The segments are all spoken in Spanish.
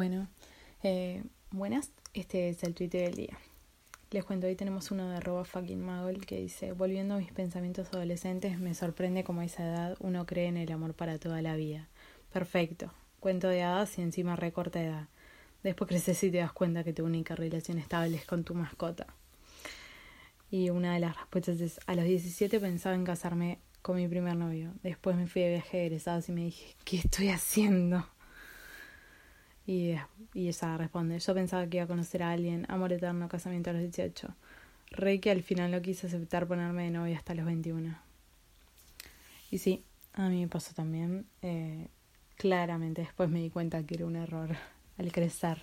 Bueno, eh, buenas, este es el Twitter del día. Les cuento, hoy tenemos uno de arroba fucking que dice, volviendo a mis pensamientos adolescentes, me sorprende cómo a esa edad uno cree en el amor para toda la vida. Perfecto, cuento de hadas y encima recorta edad. Después creces y te das cuenta que tu única relación estable es con tu mascota. Y una de las respuestas es, a los 17 pensaba en casarme con mi primer novio. Después me fui de viaje de egresados y me dije, ¿qué estoy haciendo? Y, y ella responde, yo pensaba que iba a conocer a alguien, amor eterno, casamiento a los 18. Rey que al final no quise aceptar ponerme de novia hasta los 21. Y sí, a mí me pasó también. Eh, claramente después me di cuenta que era un error al crecer.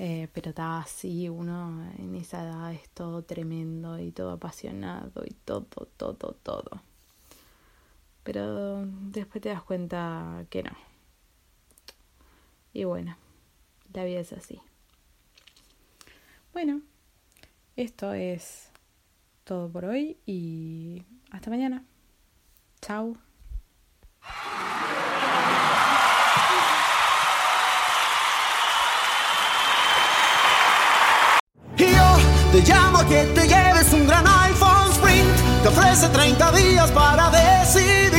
Eh, pero estaba así, uno en esa edad es todo tremendo y todo apasionado y todo, todo, todo. Pero después te das cuenta que no. Y bueno, la vida es así. Bueno, esto es todo por hoy y hasta mañana. Chao. Yo te llamo a que te lleves un gran iPhone Sprint. Te ofrece 30 días para decidir.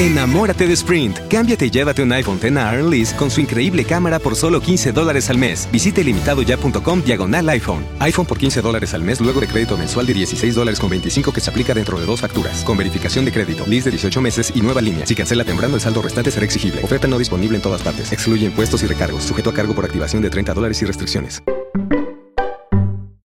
Enamórate de Sprint. Cámbiate y llévate un iPhone X a Lease con su increíble cámara por solo 15 dólares al mes. Visite limitadoya.com diagonal iPhone. iPhone por 15 dólares al mes luego de crédito mensual de 16 dólares con 25 que se aplica dentro de dos facturas. Con verificación de crédito, lease de 18 meses y nueva línea. Si cancela temprano, el saldo restante será exigible. Oferta no disponible en todas partes. Excluye impuestos y recargos. Sujeto a cargo por activación de 30 dólares y restricciones.